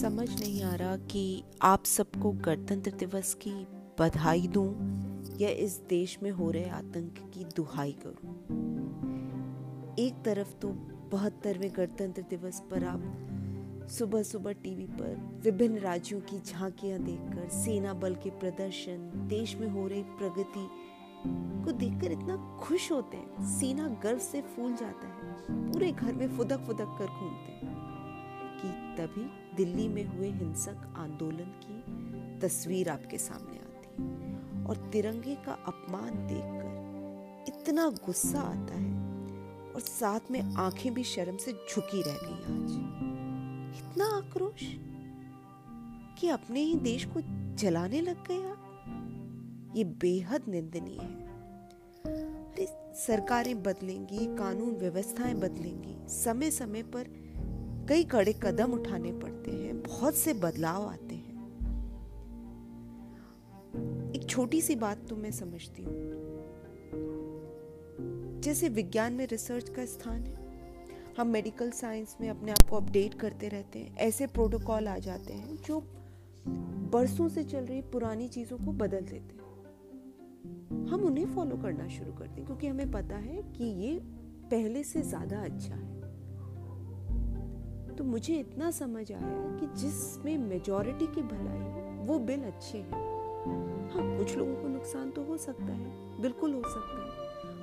समझ नहीं आ रहा कि आप सबको गणतंत्र दिवस की बधाई दूँ या इस देश में हो रहे आतंक की दुहाई करूँ। एक तरफ़ तो बहत्तरवें गणतंत्र दिवस पर आप सुबह सुबह टीवी पर विभिन्न राज्यों की झांकियाँ देखकर, सेना बल के प्रदर्शन, देश में हो रही प्रगति को देखकर इतना खुश होते हैं। सीना गर्व से फूल जाता है। पूरे घर में फुदक फुदक कर घूमते हैं कि तभी दिल्ली में हुए हिंसक आंदोलन की तस्वीर आपके सामने आती और तिरंगे का अपमान देखकर इतना गुस्सा आता है और साथ में आँखें भी शर्म से झुकी रह गई आज। इतना आक्रोश कि अपने ही देश को जलाने लग आप। ये बेहद निंदनीय है। अरे, सरकारें बदलेंगी, कानून व्यवस्थाएँ बदलेंगी समय समय पर कई कड़े कदम उठाने पड़ते हैं, बहुत से बदलाव आते हैं। एक छोटी सी बात तो मैं समझती हूँ। जैसे विज्ञान में रिसर्च का स्थान है, हम मेडिकल साइंस में अपने आप को अपडेट करते रहते हैं, ऐसे प्रोटोकॉल आ जाते हैं जो बरसों से चल रही पुरानी चीज़ों को बदल देते हैं। हम उन्हें फॉलो करना शुरू करते हैं क्योंकि हमें पता है कि ये पहले से ज़्यादा अच्छा है। तो मुझे इतना समझ आया कि जिसमें मेजॉरिटी की भलाई हो, वो बिल अच्छे हैं। हाँ कुछ लोगों को नुकसान तो हो सकता है, बिल्कुल हो सकता है।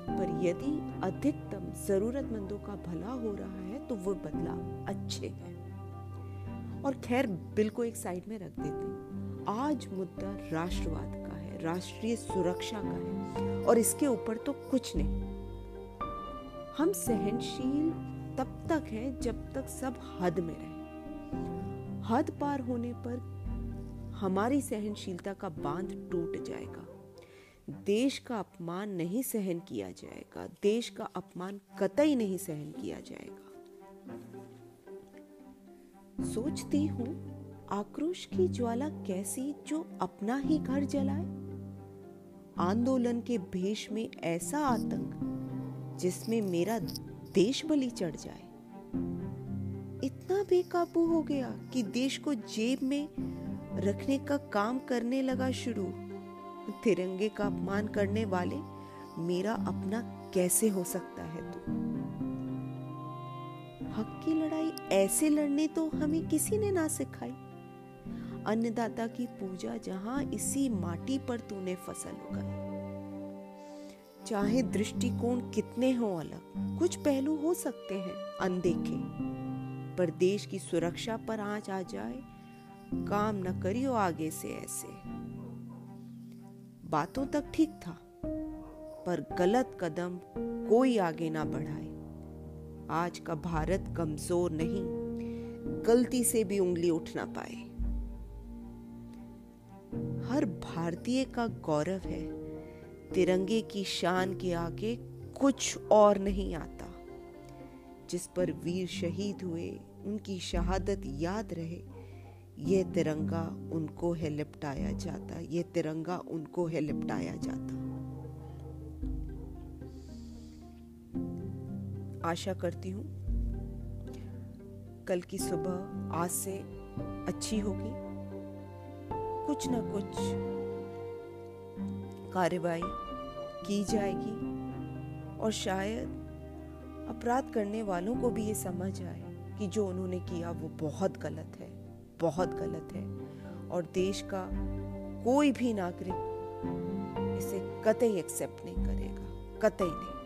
पर यदि अधिकतम जरूरतमंदों का भला हो रहा है तो वो बदलाव अच्छे हैं। और खैर, बिल को एक साइड में रख देते आज मुद्दा राष्ट्रवाद का है, राष्ट्रीय सुरक्षा का है, और इसके ऊपर तो कुछ नहीं। हम सहनशील तब तक है जब तक सब हद में रहे। हद पार होने पर हमारी सहनशीलता का बाँध टूट जाएगा। देश का अपमान नहीं सहन किया जाएगा। देश का अपमान कतई नहीं सहन किया जाएगा। सोचती हूँ, आक्रोश की ज्वाला कैसी जो अपना ही घर जलाए। आंदोलन के भेष में ऐसा आतंक जिसमें मेरा देश बलि चढ़ जाए। इतना बेकाबू हो गया कि देश को जेब में रखने का काम करने लगा शुरू। तिरंगे का अपमान करने वाले, मेरा अपना कैसे हो सकता है तू? हक की लड़ाई ऐसे लड़ने तो हमें किसी ने ना सिखाई। अन्नदाता की पूजा जहाँ इसी माटी पर तूने फ़सल उगाई। चाहे दृष्टिकोण कितने हो अलग, कुछ पहलू हो सकते हैं, अनदेखे। पर देश की सुरक्षा पर आँच आ जाए, काम न करियो आगे से ऐसे। बातों तक ठीक था, पर गलत कदम कोई आगे ना बढ़ाए। आज का भारत कमज़ोर नहीं, गलती से भी उंगली उठ ना पाए। हर भारतीय का गौरव है तिरंगे की शान के आगे कुछ और नहीं आता। जिस पर वीर शहीद हुए, उनकी शहादत याद रहे। ये तिरंगा उनको है लिपटाया जाता। ये तिरंगा उनको है लिपटाया जाता। आशा करती हूँ, कल की सुबह आज से अच्छी होगी। कुछ ना कुछ कार्रवाई की जाएगी और शायद अपराध करने वालों को भी ये समझ आए कि जो उन्होंने किया वो बहुत गलत है, बहुत गलत है। और देश का कोई भी नागरिक इसे कतई एक्सेप्ट नहीं करेगा, कतई नहीं।